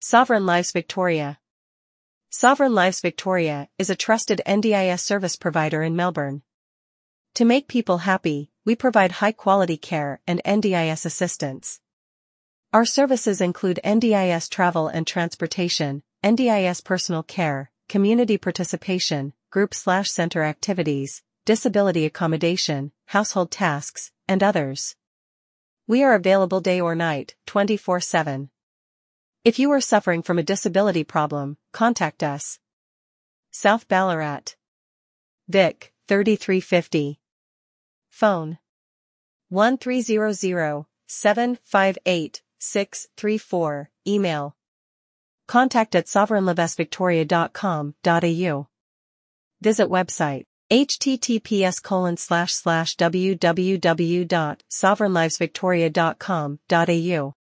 Sovereign Lives Victoria. Sovereign Lives Victoria is a trusted NDIS service provider in Melbourne. To make people happy, we provide high quality care and NDIS assistance. Our services include NDIS travel and transportation, NDIS personal care, community participation, group slash center activities, disability accommodation, household tasks, and others. We are available day or night, 24 7. If you are suffering from a disability problem, contact us. South Ballarat. Vic, 3350. Phone. 1300 758 634, email. Contact at sovereignlivesvictoria.com.au. Visit website https colon slash slash www.sovereignlivesvictoria.com.au